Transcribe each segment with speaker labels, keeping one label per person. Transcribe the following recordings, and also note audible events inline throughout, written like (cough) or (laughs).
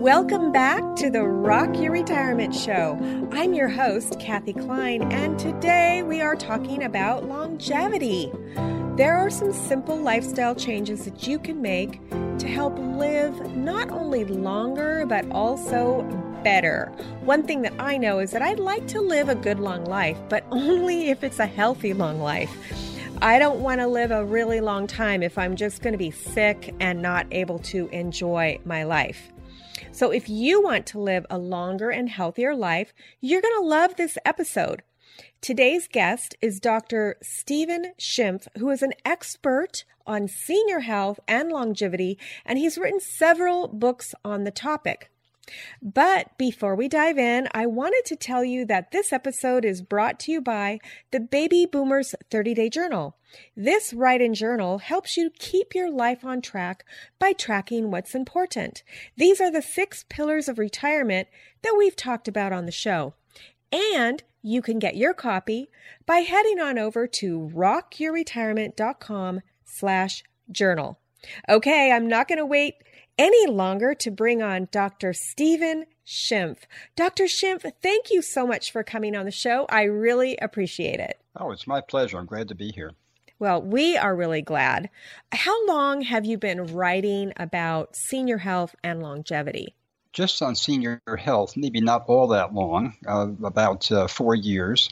Speaker 1: Welcome back to the Rock Your Retirement Show. I'm your host, Kathe Kline, and today we are talking about longevity. There are some simple lifestyle changes that you can make to help live not only longer, but also better. One thing that I know is that I'd like to live a good long life, but (laughs) only if it's a healthy long life. I don't want to live a really long time if I'm just going to be sick and not able to enjoy my life. So, if you want to live a longer and healthier life, you're going to love this episode. Today's guest is Dr. Stephen Schimpf, who is an expert on senior health and longevity, and he's written several books on the topic. But before we dive in, I wanted to tell you that this episode is brought to you by the Baby Boomers 30 Day Journal. This write in journal helps you keep your life on track by tracking what's important. These are the six pillars of retirement that we've talked about on the show. And you can get your copy by heading on over to rockyourretirement.com slash journal. Okay, I'm not going to wait any longer to bring on Dr. Stephen Schimpf. Dr. Schimpf, thank you so much for coming on the show. I really appreciate it.
Speaker 2: Oh, it's my pleasure. I'm glad to be here.
Speaker 1: Well, we are really glad. How long have you been writing about senior health and longevity?
Speaker 2: Just on senior health, maybe not all that long, uh, about uh, four years.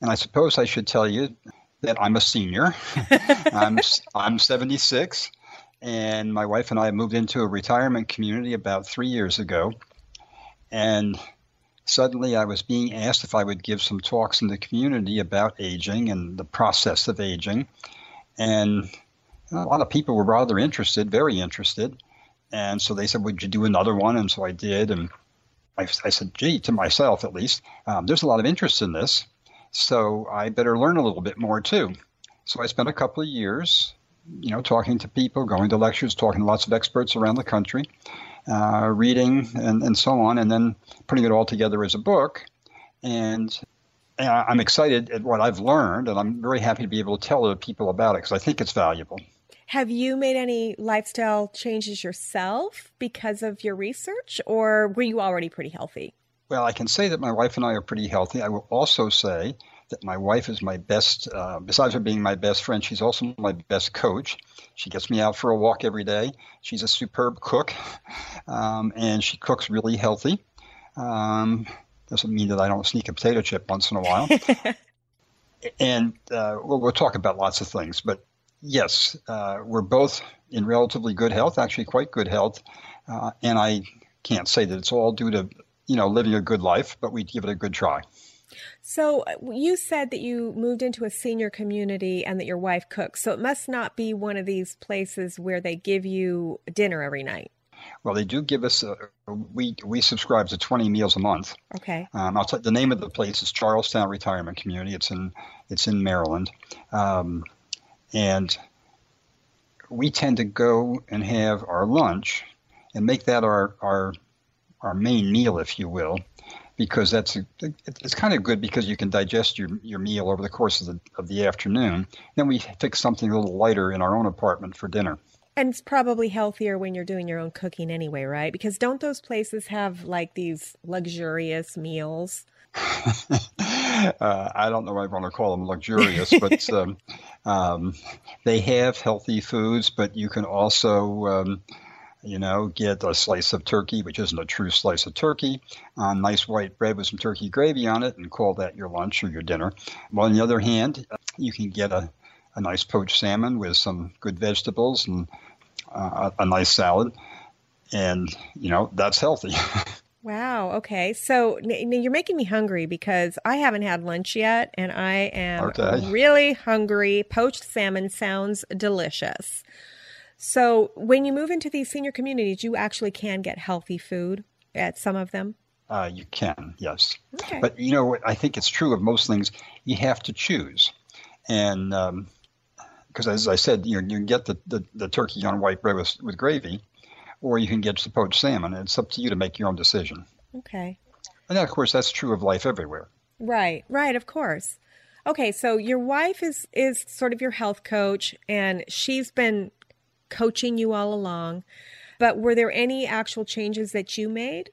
Speaker 2: And I suppose I should tell you that I'm a senior. (laughs) I'm, I'm 76 and my wife and I moved into a retirement community about three years ago. And suddenly I was being asked if I would give some talks in the community about aging and the process of aging. And a lot of people were rather interested, very interested. And so they said, Would you do another one? And so I did. And I, I said, Gee, to myself at least, um, there's a lot of interest in this. So I better learn a little bit more too. So I spent a couple of years you know, talking to people, going to lectures, talking to lots of experts around the country, uh, reading, and, and so on, and then putting it all together as a book. And I'm excited at what I've learned, and I'm very happy to be able to tell other people about it because I think it's valuable.
Speaker 1: Have you made any lifestyle changes yourself because of your research, or were you already pretty healthy?
Speaker 2: Well, I can say that my wife and I are pretty healthy. I will also say that my wife is my best, uh, besides her being my best friend, she's also my best coach. She gets me out for a walk every day. She's a superb cook, um, and she cooks really healthy. Um, doesn't mean that I don't sneak a potato chip once in a while. (laughs) and uh, we'll, we'll, talk about lots of things, but yes, uh, we're both in relatively good health, actually quite good health. Uh, and I can't say that it's all due to you know living a good life, but we give it a good try.
Speaker 1: So uh, you said that you moved into a senior community and that your wife cooks. So it must not be one of these places where they give you dinner every night.
Speaker 2: Well, they do give us. A, we we subscribe to twenty meals a month.
Speaker 1: Okay.
Speaker 2: Um, I'll tell you the name of the place is Charlestown Retirement Community. It's in it's in Maryland, um, and we tend to go and have our lunch and make that our our our main meal, if you will, because that's a, it's kind of good because you can digest your, your meal over the course of the, of the afternoon. Then we fix something a little lighter in our own apartment for dinner.
Speaker 1: And it's probably healthier when you're doing your own cooking anyway, right? Because don't those places have like these luxurious meals? (laughs)
Speaker 2: uh, I don't know if I want to call them luxurious, but (laughs) um, um, they have healthy foods, but you can also um, you know, get a slice of turkey, which isn't a true slice of turkey, uh, nice white bread with some turkey gravy on it, and call that your lunch or your dinner. Well, on the other hand, you can get a, a nice poached salmon with some good vegetables and uh, a nice salad, and you know that's healthy. (laughs)
Speaker 1: Wow. Okay. So you're making me hungry because I haven't had lunch yet and I am okay. really hungry. Poached salmon sounds delicious. So when you move into these senior communities, you actually can get healthy food at some of them.
Speaker 2: Uh, you can, yes. Okay. But you know, I think it's true of most things. You have to choose, and because um, as I said, you, you can get the, the, the, turkey on white bread with, with gravy, or you can get the poached salmon. It's up to you to make your own decision.
Speaker 1: Okay.
Speaker 2: And of course, that's true of life everywhere.
Speaker 1: Right. Right. Of course. Okay, so your wife is is sort of your health coach, and she's been coaching you all along. But were there any actual changes that you made?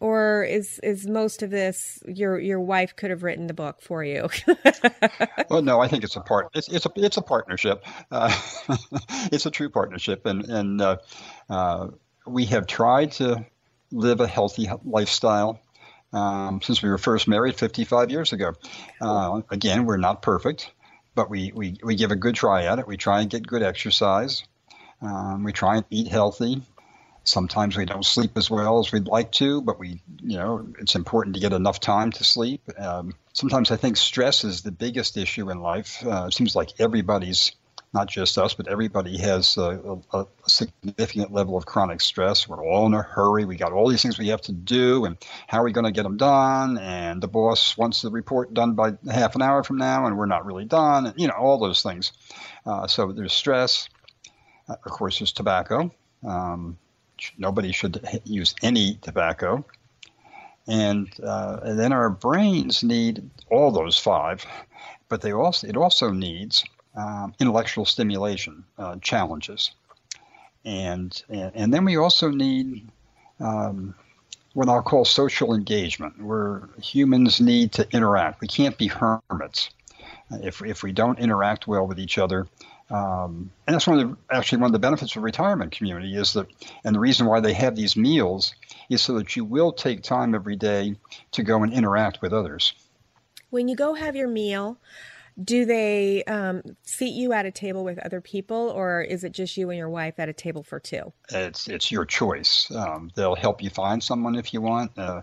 Speaker 1: Or is is most of this your your wife could have written the book for you? (laughs)
Speaker 2: well, no, I think it's a part. It's it's a it's a partnership. Uh, (laughs) it's a true partnership, and and uh, uh, we have tried to live a healthy lifestyle um, since we were first married 55 years ago. Uh, again, we're not perfect, but we, we, we give a good try at it. We try and get good exercise. Um, we try and eat healthy. Sometimes we don't sleep as well as we'd like to, but we, you know, it's important to get enough time to sleep. Um, sometimes I think stress is the biggest issue in life. Uh, it seems like everybody's not just us, but everybody has a, a, a, significant level of chronic stress. We're all in a hurry. We got all these things we have to do, and how are we going to get them done? And the boss wants the report done by half an hour from now, and we're not really done. And, you know, all those things. Uh, so there's stress. Of course, there's tobacco. Um, nobody should use any tobacco. And, uh, and then our brains need all those five, but they also it also needs um, intellectual stimulation uh, challenges. And, and, and, then we also need um, what I'll call social engagement, where humans need to interact. We can't be hermits. If, if we don't interact well with each other, um, and that's one of the, actually one of the benefits of retirement community is that, and the reason why they have these meals is so that you will take time every day to go and interact with others.
Speaker 1: When you go have your meal, do they um, seat you at a table with other people, or is it just you and your wife at a table for two?
Speaker 2: It's it's your choice. Um, they'll help you find someone if you want. Uh,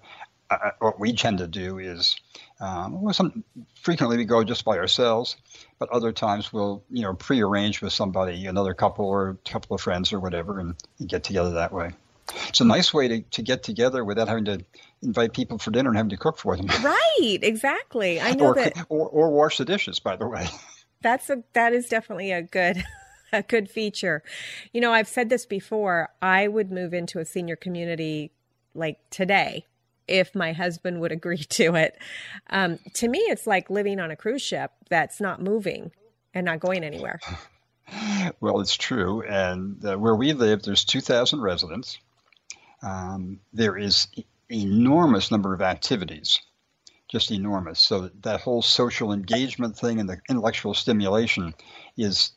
Speaker 2: I, what we tend to do is, um, well, some frequently we go just by ourselves, but other times we'll you know prearrange with somebody, another couple or a couple of friends or whatever, and, and get together that way. It's a nice way to, to get together without having to invite people for dinner and having to cook for them. (laughs)
Speaker 1: Right, exactly. I know
Speaker 2: or,
Speaker 1: that.
Speaker 2: Or, or wash the dishes, by the way. (laughs)
Speaker 1: That's a that is definitely a good (laughs) a good feature. You know, I've said this before. I would move into a senior community like today if my husband would agree (laughs) to it. Um, to me, it's like living on a cruise ship that's not moving and not going anywhere. (laughs)
Speaker 2: well, it's true. And uh, where we live, there's 2,000 residents. Um, there is enormous number of activities, just enormous. So that whole social engagement thing and the intellectual stimulation is,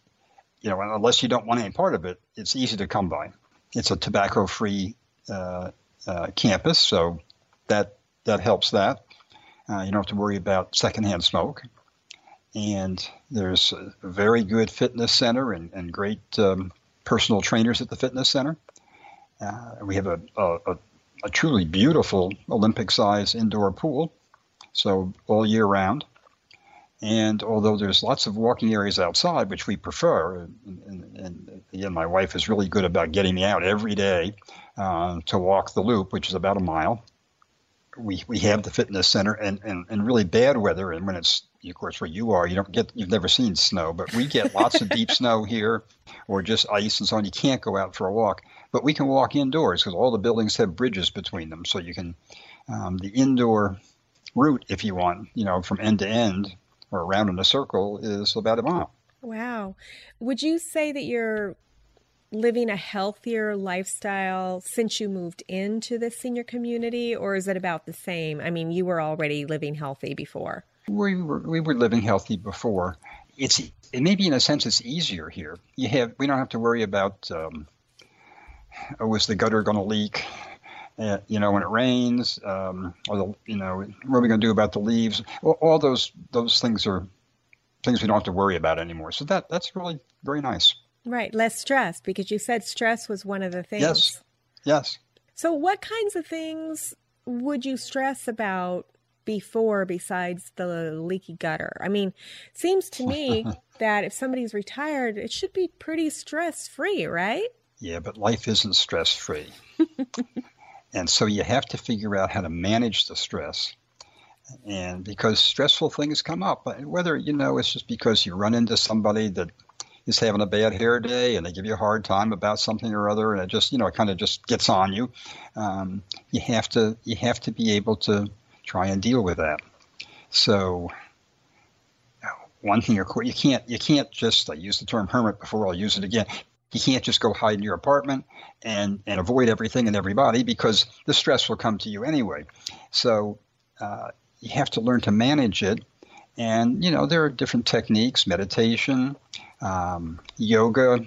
Speaker 2: you know, unless you don't want any part of it, it's easy to come by. It's a tobacco-free uh, uh, campus, so that that helps that. Uh, you don't have to worry about secondhand smoke. And there's a very good fitness center and, and great um, personal trainers at the fitness center. Uh, we have a, a, a truly beautiful Olympic size indoor pool, so all year round. And although there's lots of walking areas outside, which we prefer, and, and, and again, my wife is really good about getting me out every day uh, to walk the loop, which is about a mile. We, we have the fitness center and, and, and really bad weather. And when it's, of course, where you are, you don't get, you've never seen snow, but we get lots of deep (laughs) snow here or just ice and so on. You can't go out for a walk. But we can walk indoors because all the buildings have bridges between them, so you can um, the indoor route, if you want, you know, from end to end or around in a circle, is about a mile.
Speaker 1: Wow, would you say that you're living a healthier lifestyle since you moved into the senior community, or is it about the same? I mean, you were already living healthy before.
Speaker 2: We were we were living healthy before. It's it maybe in a sense it's easier here. You have we don't have to worry about um, was the gutter going to leak? Uh, you know, when it rains, um, or the, you know, what are we going to do about the leaves? All, all, those those things are things we don't have to worry about anymore. So that that's really very nice.
Speaker 1: Right, less stress because you said stress was one of the things.
Speaker 2: Yes, yes.
Speaker 1: So, what kinds of things would you stress about before besides the leaky gutter? I mean, seems to me (laughs) that if somebody's retired, it should be pretty stress free, right?
Speaker 2: Yeah, but life isn't stress free. (laughs) and so you have to figure out how to manage the stress. And because stressful things come up, whether you know it's just because you run into somebody that is having a bad hair day and they give you a hard time about something or other, and it just you know it kind of just gets on you. Um, you have to you have to be able to try and deal with that. So one thing you can't you can't just I used the term hermit before I'll use it again You can't just go hide in your apartment and, and avoid everything and everybody because the stress will come to you anyway. So uh, you have to learn to manage it. And, you know, there are different techniques meditation, um, yoga,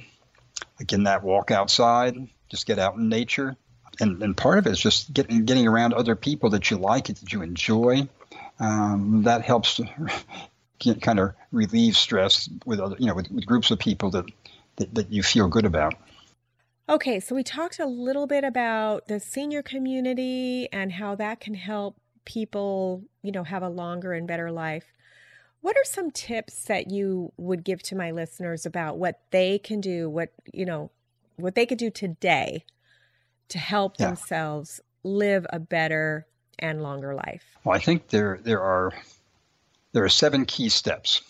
Speaker 2: again, that walk outside, just get out in nature. And, and part of it is just getting, getting around other people that you like, that you enjoy. Um, that helps (laughs) kind of relieve stress with other, you know, with, with groups of people that, that, that you feel good about.
Speaker 1: Okay, so we talked a little bit about the senior community and how that can help people, you know, have a longer and better life. What are some tips that you would give to my listeners about what they can do, what, you know, what they could do today to help yeah. themselves live a better and longer life?
Speaker 2: Well, I think there there are there are seven key steps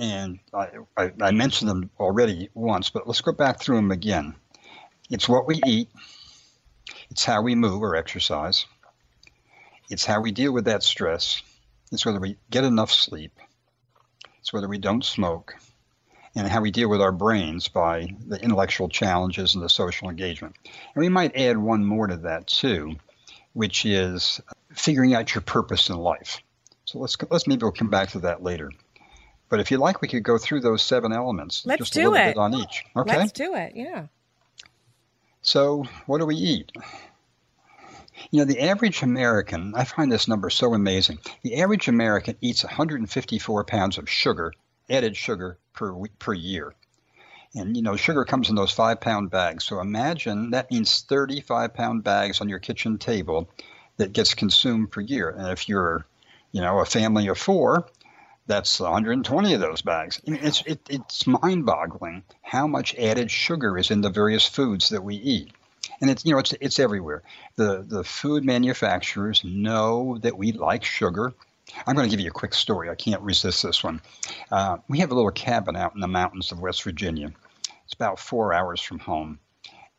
Speaker 2: and I, I, I, mentioned them already once, but let's go back through them again. It's what we eat, it's how we move or exercise, it's how we deal with that stress, it's whether we get enough sleep, it's whether we don't smoke, and how we deal with our brains by the intellectual challenges and the social engagement. And we might add one more to that too, which is figuring out your purpose in life. So let's let's maybe we'll come back to that later. But if you like, we could go through those seven elements.
Speaker 1: Let's
Speaker 2: just
Speaker 1: do
Speaker 2: a little
Speaker 1: it.
Speaker 2: bit on each. Okay.
Speaker 1: Let's do it. Yeah.
Speaker 2: So, what do we eat? You know, the average American, I find this number so amazing. The average American eats 154 pounds of sugar, added sugar, per, week, per year. And, you know, sugar comes in those five pound bags. So imagine that means 35 pound bags on your kitchen table that gets consumed per year. And if you're, you know, a family of four, that's 120 of those bags. I mean, it's it, it's mind-boggling how much added sugar is in the various foods that we eat, and it's you know it's it's everywhere. The the food manufacturers know that we like sugar. I'm going to give you a quick story. I can't resist this one. Uh, we have a little cabin out in the mountains of West Virginia. It's about four hours from home.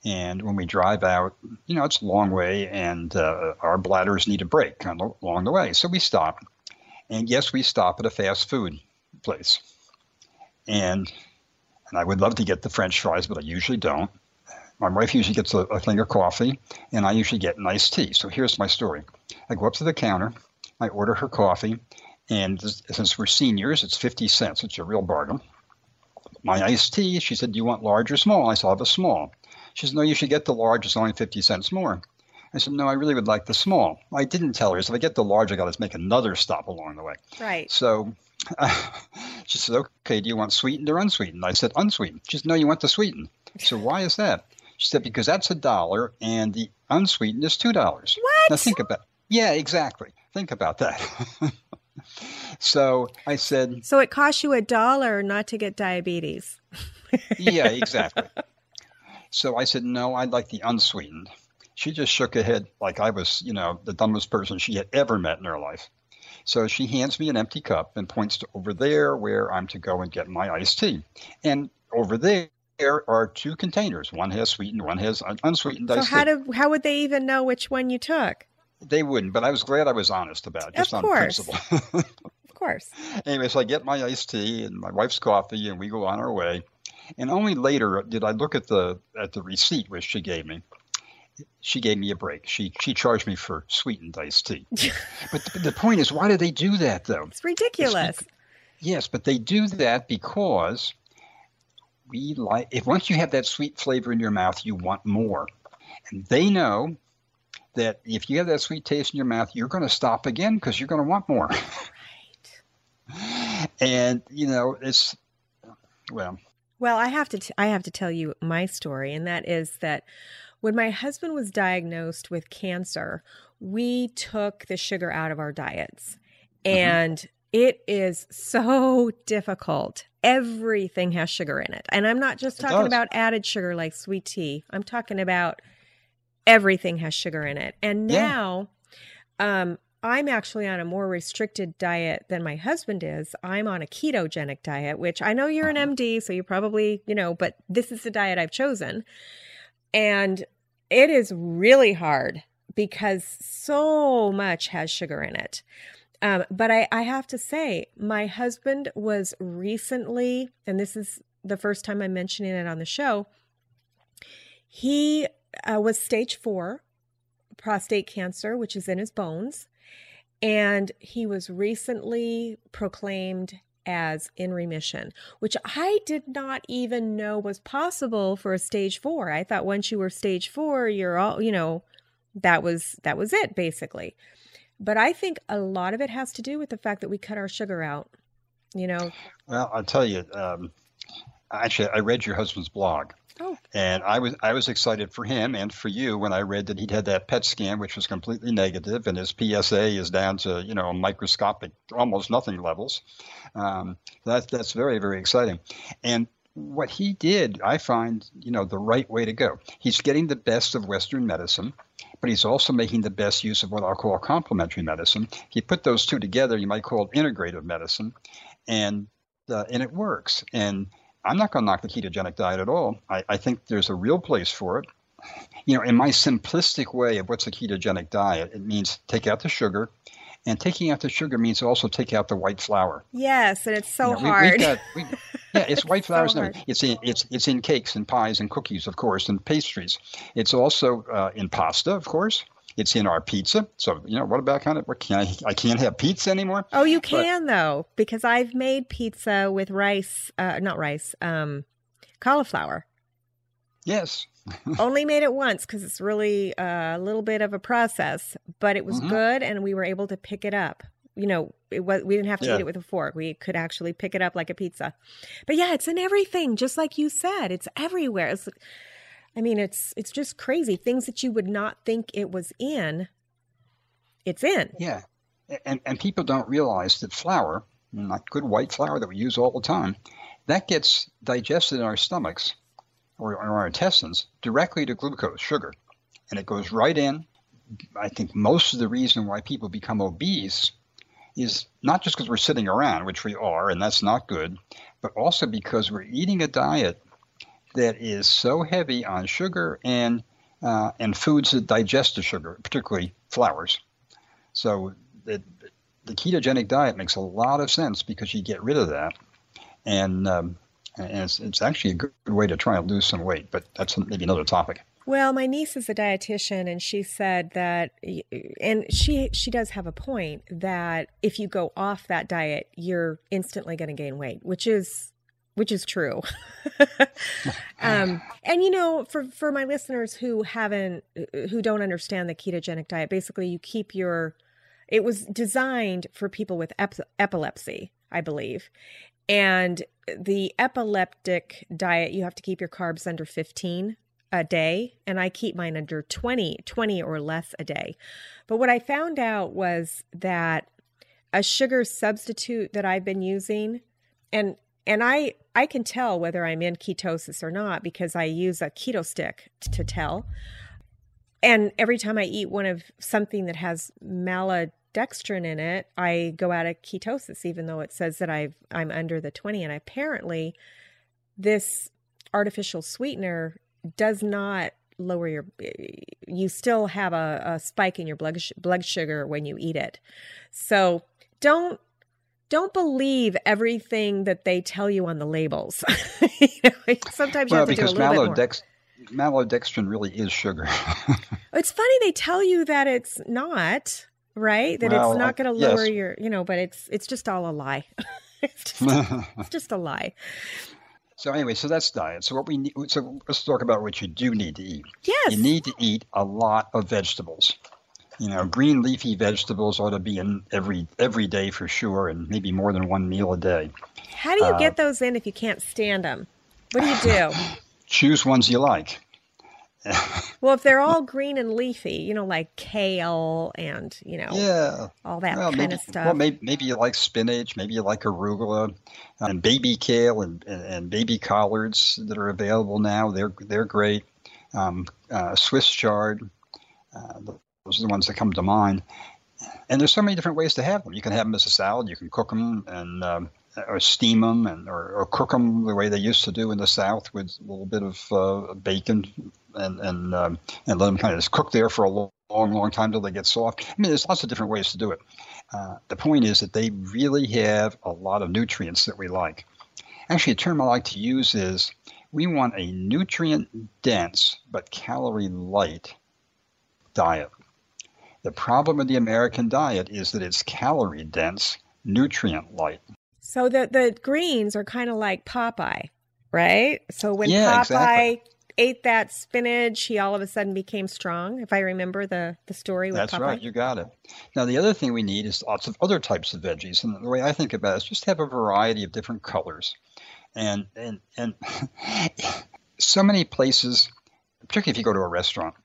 Speaker 2: And when we drive out, you know, it's a long way, and uh, our bladders need a break along the way. So we stop and yes, we stop at a fast food place. And and I would love to get the French fries, but I usually don't. My wife usually gets a, a thing of coffee, and I usually get an iced tea. So here's my story. I go up to the counter, I order her coffee, and since we're seniors, it's 50 cents. It's a real bargain. My iced tea, she said, Do you want large or small? I said, I'll have a small. She said, No, you should get the large. It's only 50 cents more. I said, no, I really would like the small. I didn't tell her. So if I get the large, I got to make another stop along the way.
Speaker 1: Right.
Speaker 2: So uh, (laughs) she said, okay, do you want sweetened or unsweetened? I said, unsweetened. She said, no, you want the sweetened. So why is that? Said, because that's a dollar and the unsweetened is $2.
Speaker 1: What?
Speaker 2: Now think about Yeah, exactly. Think about that. (laughs) so I said.
Speaker 1: So it costs you a dollar not to get diabetes. (laughs)
Speaker 2: yeah, exactly. So I said, no, I'd like the unsweetened. She just shook her head like I was, you know, the dumbest person she had ever met in her life. So she hands me an empty cup and points to over there where I'm to go and get my iced tea. And over there are two containers. One has sweetened, one has unsweetened
Speaker 1: so how. Do, how would they even know which one you took?
Speaker 2: They wouldn't, but I was glad I was honest about it, just
Speaker 1: of
Speaker 2: on
Speaker 1: course.
Speaker 2: principle. (laughs)
Speaker 1: of course.
Speaker 2: Anyway, so I get my iced tea and my wife's coffee, and we go on our way. And only later did I look at the at the receipt which she gave me she gave me a break. She she charged me for sweetened iced tea. (laughs) but the, the, point is, why do they do that though?
Speaker 1: It's ridiculous.
Speaker 2: It's, yes, but they do that because we like. If once you have that sweet flavor in your mouth, you want more, and they know that if you have that sweet taste in your mouth, you're going to stop again because you're going to want more. Right. (laughs) and you know, it's well.
Speaker 1: Well, I have to t- I have to tell you my story, and that is that when my husband was diagnosed with cancer, we took the sugar out of our diets. Mm-hmm. And it is so difficult. Everything has sugar in it. And I'm not just talking about added sugar like sweet tea. I'm talking about everything has sugar in it. And now yeah. um, I'm actually on a more restricted diet than my husband is. I'm on a ketogenic diet, which I know you're an MD, uh-huh. so you probably, you know, but this is the diet I've chosen. And it is really hard because so much has sugar in it. Um, but I, I have to say, my husband was recently, and this is the first time I'm mentioning it on the show, He uh, was stage four prostate cancer, which is in his bones. And he was recently proclaimed as in remission, which I did not even know was possible for a stage four. I thought once you were stage four, you're all, you know, that was that was it basically. But I think a lot of it has to do with the fact that we cut our sugar out. You know.
Speaker 2: Well, I'll tell you. Um, actually, I read your husband's blog,
Speaker 1: Oh.
Speaker 2: And I was I was excited for him and for you when I read that he'd had that PET scan, which was completely negative, and his PSA is down to you know microscopic, almost nothing levels. Um, that's that's very very exciting, and what he did, I find you know the right way to go. He's getting the best of Western medicine, but he's also making the best use of what I'll call complementary medicine. He put those two together, you might call it integrative medicine, and uh, and it works. And I'm not going to knock the ketogenic diet at all. I, I think there's a real place for it. You know, in my simplistic way of what's a ketogenic diet, it means take out the sugar, and taking out the sugar means also take out the white flour.
Speaker 1: Yes, and it's so
Speaker 2: you know,
Speaker 1: hard.
Speaker 2: We, got, we, yeah, it's (laughs) white flour.
Speaker 1: so
Speaker 2: it's in it's it's in cakes and pies and cookies, of course, and pastries. It's also uh, in pasta, of course. It's in our pizza. So you know, what about kind of what can I? I can't have pizza anymore.
Speaker 1: Oh, you can but, though, because I've made pizza with rice, uh, not rice, um, cauliflower.
Speaker 2: Yes. (laughs)
Speaker 1: Only made it once because it's really uh, a little bit of a process, but it was mm-hmm. good, and we were able to pick it up. You know, it was we didn't have to yeah. eat it with a fork. We could actually pick it up like a pizza. But yeah, it's in everything, just like you said. It's everywhere. It's I mean, it's it's just crazy. Things that you would not think it was in, it's in.
Speaker 2: Yeah, and and people don't realize that flour, not good white flour that we use all the time, that gets digested in our stomachs or, or our intestines directly to glucose, sugar, and it goes right in. I think most of the reason why people become obese is not just because we're sitting around, which we are, and that's not good, but also because we're eating a diet that is so heavy on sugar and uh, and foods that digest the sugar, particularly flours. So the, the ketogenic diet makes a lot of sense because you get rid of that, and um, and it's, it's actually a good way to try and lose some weight. But that's maybe another topic.
Speaker 1: Well, my niece is a dietitian and she said that and she she does have a point that if you go off that diet, you're instantly going to gain weight, which is which is true. (laughs) um, and you know, for for my listeners who haven't, who don't understand the ketogenic diet, basically you keep your. It was designed for people with ep- epilepsy, I believe, and the epileptic diet you have to keep your carbs under fifteen a day and I keep mine under 20, 20 or less a day. But what I found out was that a sugar substitute that I've been using and and I I can tell whether I'm in ketosis or not because I use a keto stick to tell. And every time I eat one of something that has maltodextrin in it, I go out of ketosis, even though it says that I've I'm under the 20. And apparently, this artificial sweetener does not lower your. You still have a, a spike in your blood blood sugar when you eat it. So don't don't believe everything that they tell you on the labels. (laughs) you know, sometimes you
Speaker 2: well,
Speaker 1: have to do a
Speaker 2: little bit more. maltodextrin really is sugar. (laughs)
Speaker 1: it's funny they tell you that it's not right that well, it's not going to lower yes. your you know but it's it's just all a lie (laughs) it's, just, (laughs) it's just a lie
Speaker 2: so anyway so that's diet so what we need so let's talk about what you do need to eat
Speaker 1: yes
Speaker 2: you need to eat a lot of vegetables you know, green leafy vegetables ought to be in every every day for sure, and maybe more than one meal a day.
Speaker 1: How do you uh, get those in if you can't stand them? What do you do? (laughs)
Speaker 2: Choose ones you like. (laughs)
Speaker 1: well, if they're all green and leafy, you know, like kale and you know,
Speaker 2: yeah,
Speaker 1: all that well,
Speaker 2: kind
Speaker 1: maybe, of stuff.
Speaker 2: Well, maybe, maybe you like spinach, maybe you like arugula, and baby kale and, and, and baby collards that are available now. They're they're great. Um, uh, Swiss chard. Uh, those are the ones that come to mind. And there's so many different ways to have them. You can have them as a salad. You can cook them and um, or steam them and or, or, cook them the way they used to do in the South with a little bit of uh, bacon and and um, and let them kind of just cook there for a long, long, time till they get soft. I mean, there's lots of different ways to do it. Uh, the point is that they really have a lot of nutrients that we like. Actually, a term I like to use is We want a nutrient dense but calorie light diet. The problem with the American diet is that it's calorie dense, nutrient light.
Speaker 1: So the the greens are kind of like Popeye, right? So when
Speaker 2: Yeah,
Speaker 1: Popeye
Speaker 2: exactly.
Speaker 1: Ate that spinach, he all of a sudden became strong. If I remember the the story with
Speaker 2: That's
Speaker 1: Popeye.
Speaker 2: right, you got it. Now, the other thing we need is lots of other types of veggies. And the way I think about it is just have a variety of different colors. And, and, and (laughs) so many places, particularly if you go to a restaurant,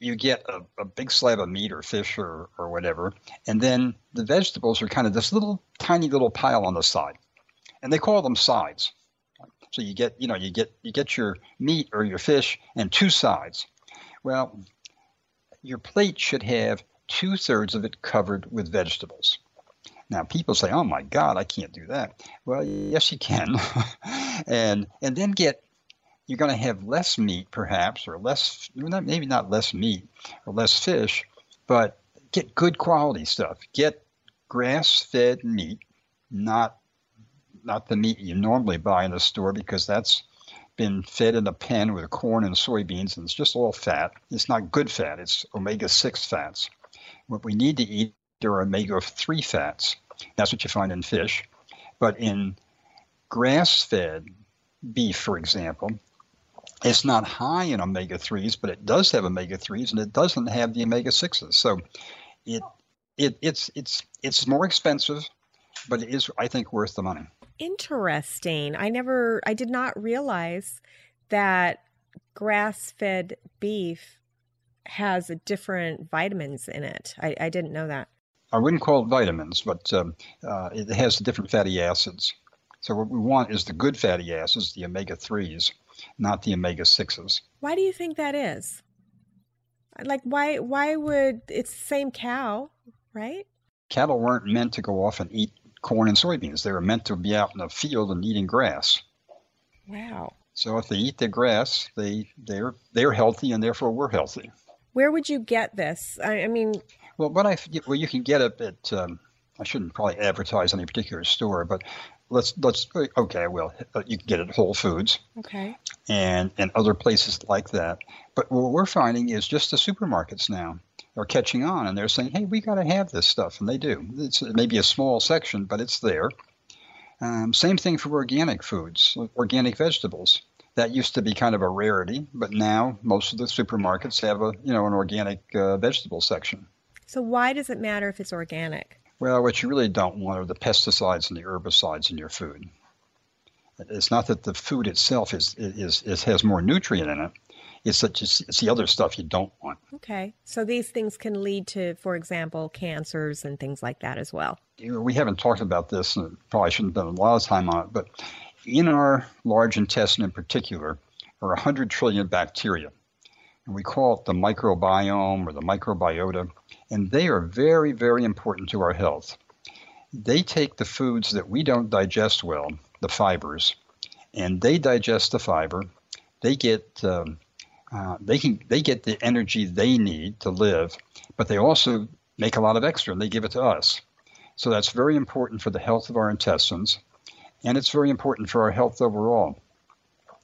Speaker 2: you get a, a big slab of meat or fish or, or whatever, and then the vegetables are kind of this little tiny little pile on the side. And they call them sides. So you get, you know, you get you get your meat or your fish and two sides. Well, your plate should have two thirds of it covered with vegetables. Now people say, "Oh my God, I can't do that." Well, yes, you can, (laughs) and and then get you're going to have less meat, perhaps, or less maybe not less meat or less fish, but get good quality stuff. Get grass-fed meat, not not the meat you normally buy in the store because that's been fed in a pen with corn and soybeans and it's just all fat. It's not good fat, it's omega 6 fats. What we need to eat are omega 3 fats. That's what you find in fish. But in grass fed beef, for example, it's not high in omega 3s, but it does have omega 3s and it doesn't have the omega 6s. So it, it, it's, it's, it's more expensive, but it is, I think, worth the money.
Speaker 1: Interesting. I never I did not realize that grass-fed beef has a different vitamins in it. I, I didn't know that.
Speaker 2: I wouldn't call it vitamins, but um, uh, it has different fatty acids. So what we want is the good fatty acids, the omega threes, not the omega sixes.
Speaker 1: Why do you think that is? Like why why would it's the same cow, right?
Speaker 2: Cattle weren't meant to go off and eat corn and soybeans. They were meant to be out in the field and eating grass.
Speaker 1: Wow.
Speaker 2: So if they eat the grass, they they're they're healthy, and therefore we're healthy.
Speaker 1: Where would you get this? I, I mean,
Speaker 2: Well, what I well, you can get it at. Um, I shouldn't probably advertise any particular store, but let's let's okay. Well, you can get it at Whole Foods.
Speaker 1: okay.
Speaker 2: and and other places like that. But what we're finding is just the supermarkets now are catching on, and they're saying, "Hey, we got to have this stuff," and they do. It's maybe a small section, but it's there. Um, same thing for organic foods, organic vegetables. That used to be kind of a rarity, but now most of the supermarkets have a you know an organic uh, vegetable section.
Speaker 1: So why does it matter if it's organic?
Speaker 2: Well, what you really don't want are the pesticides and the herbicides in your food. It's not that the food itself is is, is has more nutrient in it. It's that just, it's the other stuff you don't want.
Speaker 1: Okay. So these things can lead to, for example, cancers and things like that as well.
Speaker 2: We haven't talked about this, and probably shouldn't have spend a lot of time on it, but in our large intestine in particular are 100 trillion bacteria. And we call it the microbiome or the microbiota, and they are very, very important to our health. They take the foods that we don't digest well, the fibers, and they digest the fiber. They get um, uh, they can they get the energy they need to live, but they also make a lot of extra and they give it to us. So that's very important for the health of our intestines, and it's very important for our health overall.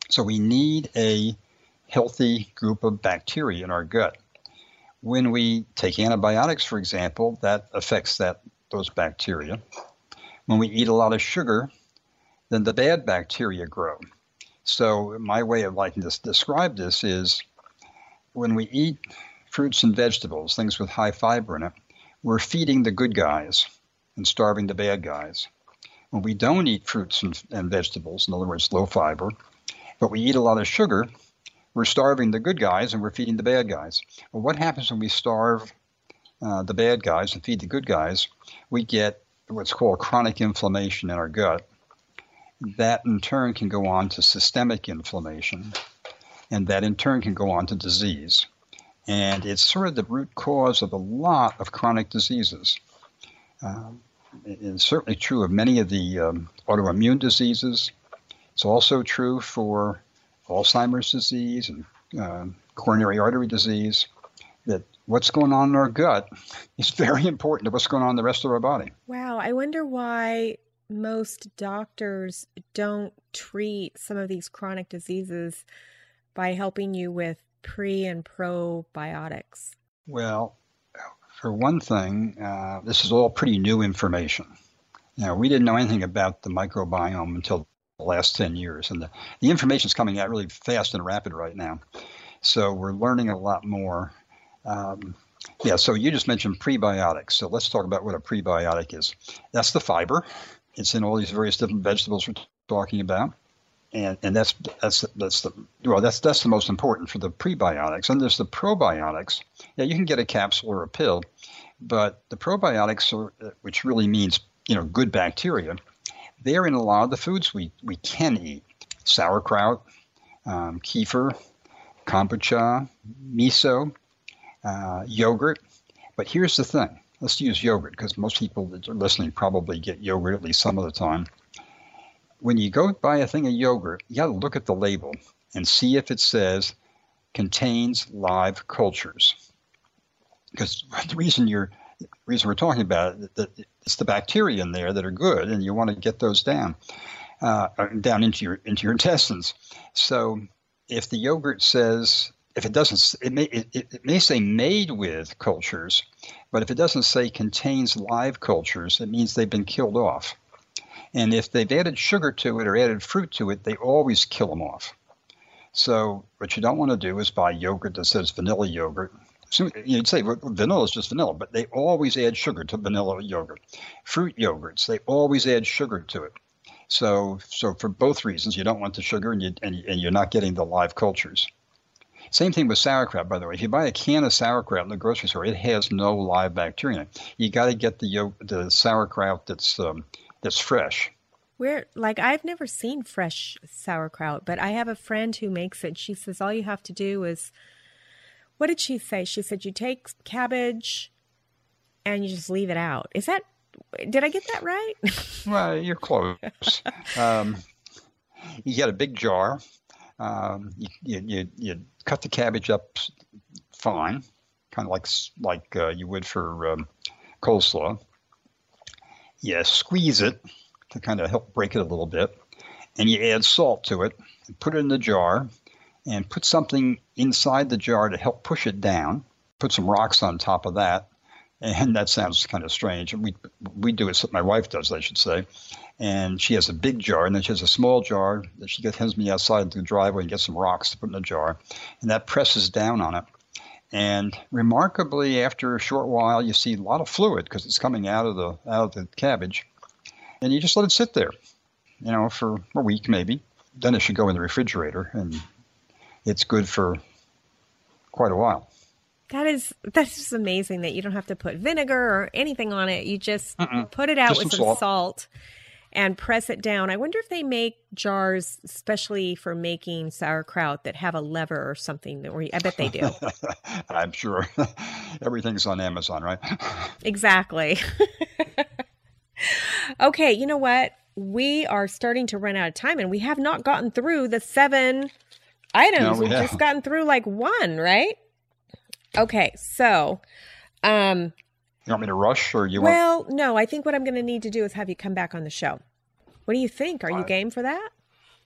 Speaker 2: So we need a healthy group of bacteria in our gut. When we take antibiotics, for example, that affects that those bacteria. When we eat a lot of sugar, then the bad bacteria grow. So my way of liking to describe this is when we eat fruits and vegetables, things with high fiber in it, we're feeding the good guys and starving the bad guys. When we don't eat fruits and, and vegetables, in other words, low fiber, but we eat a lot of sugar, we're starving the good guys and we're feeding the bad guys. Well, what happens when we starve uh, the bad guys and feed the good guys? We get what's called chronic inflammation in our gut. That in turn can go on to systemic inflammation, and that in turn can go on to disease. And it's sort of the root cause of a lot of chronic diseases. Um, it's certainly true of many of the um, autoimmune diseases. It's also true for Alzheimer's disease and uh, coronary artery disease. That what's going on in our gut is (laughs) very important to what's going on in the rest of our body.
Speaker 1: Wow. I wonder why most doctors don't treat some of these chronic diseases by helping you with pre and probiotics?
Speaker 2: Well, for one thing, uh, this is all pretty new information. Know, we didn't know anything about the microbiome until the last 10 years, and the, the information is coming out really fast and rapid right now. So we're learning a lot more. Um, yeah, so you just mentioned prebiotics. So let's talk about what a prebiotic is. That's the fiber. It's in all these various different vegetables we're talking about. And, and that's that's that's the well that's that's the most important for the prebiotics. And there's the probiotics. Yeah, you can get a capsule or a pill, but the probiotics, are, which really means you know good bacteria, they're in a lot of the foods we we can eat: sauerkraut, um, kefir, kombucha, miso, uh, yogurt. But here's the thing let's use yogurt because most people that are listening probably get yogurt at least some of the time. When you go buy a thing of yogurt, you got to look at the label and see if it says contains live cultures. Because the reason you're the reason we're talking about it, that it's the bacteria in there that are good, and you want to get those down, uh, down into your into your intestines. So if the yogurt says if it doesn't, it may it, it may say made with cultures, but if it doesn't say contains live cultures, it means they've been killed off. And if they've added sugar to it or added fruit to it, they always kill them off. So what you don't want to do is buy yogurt that says vanilla yogurt. So you'd say well, vanilla is just vanilla, but they always add sugar to vanilla yogurt. Fruit yogurts, they always add sugar to it. So, so for both reasons, you don't want the sugar, and you and, and you're not getting the live cultures. Same thing with sauerkraut, by the way. If you buy a can of sauerkraut in the grocery store, it has no live bacteria. You got to get the the sauerkraut that's um, that's fresh.
Speaker 1: Where like I've never seen fresh sauerkraut, but I have a friend who makes it. She says all you have to do is what did she say? She said you take cabbage and you just leave it out. Is that did I get that right? (laughs)
Speaker 2: well, you're close. um, you get a big jar. Um, you, you, you, cut the cabbage up fine, kind of like like uh, you would for um, coleslaw. You squeeze it to kind of help break it a little bit, and you add salt to it. And put it in the jar, and put something inside the jar to help push it down. Put some rocks on top of that, and (laughs) that sounds kind of strange. We we do it. My wife does, I should say. And she has a big jar, and then she has a small jar that she gets me outside into the driveway and gets some rocks to put in the jar, and that presses down on it. And remarkably, after a short while, you see a lot of fluid because it's coming out of the out of the cabbage, and you just let it sit there, you know, for a week maybe. Then it should go in the refrigerator, and it's good for quite a while.
Speaker 1: That is that's just amazing that you don't have to put vinegar or anything on it. You just put it out just with some salt. salt. And press it down. I wonder if they make jars especially for making sauerkraut that have a lever or something. Or I bet they do. (laughs)
Speaker 2: I'm sure (laughs) everything's on Amazon, right? (laughs)
Speaker 1: exactly. okay, you know what? We are starting to run out of time, and we have not gotten through the seven items. No, we We've have. just gotten through like one, right? Okay, so um
Speaker 2: you want me to rush or you
Speaker 1: well,
Speaker 2: want
Speaker 1: Well, no, I think what I'm going to need to do is have you come back on the show. What do you think? Are you game for that?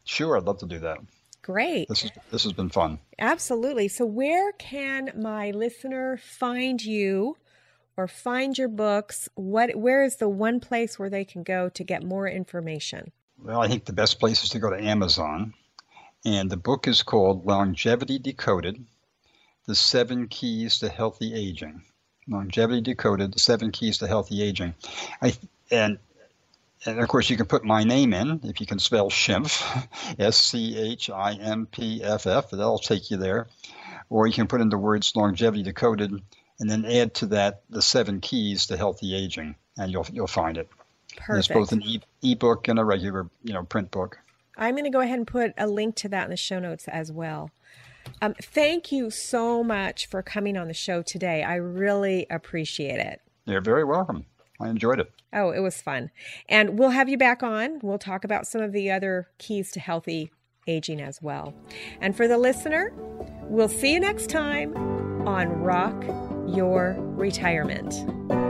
Speaker 2: Sure, I'd love to do that.
Speaker 1: Great.
Speaker 2: This is this has been fun.
Speaker 1: Absolutely. So where can my listener find you or find your books? What where is the one place where they can go to get more information?
Speaker 2: Well, I think the best place is to go to Amazon. And the book is called Longevity Decoded the Seven Keys to Healthy Aging. Longevity Decoded, The Seven Keys to Healthy Aging. I, and, and of course, you can put my name in if you can spell Schimpf, (laughs) S C H I M P F F, that'll take you there. Or you can put in the words Longevity Decoded and then add to that the seven keys to healthy aging, and you'll, you'll find it.
Speaker 1: Perfect.
Speaker 2: It's both an e- ebook and a regular you know, print book.
Speaker 1: I'm going to go ahead and put a link to that in the show notes as well. Um, thank you so much for coming on the show today. I really appreciate it.
Speaker 2: You're very welcome. I enjoyed it.
Speaker 1: Oh, it was fun. And we'll have you back on. We'll talk about some of the other keys to healthy aging as well. And for the listener, we'll see you next time on Rock Your Retirement.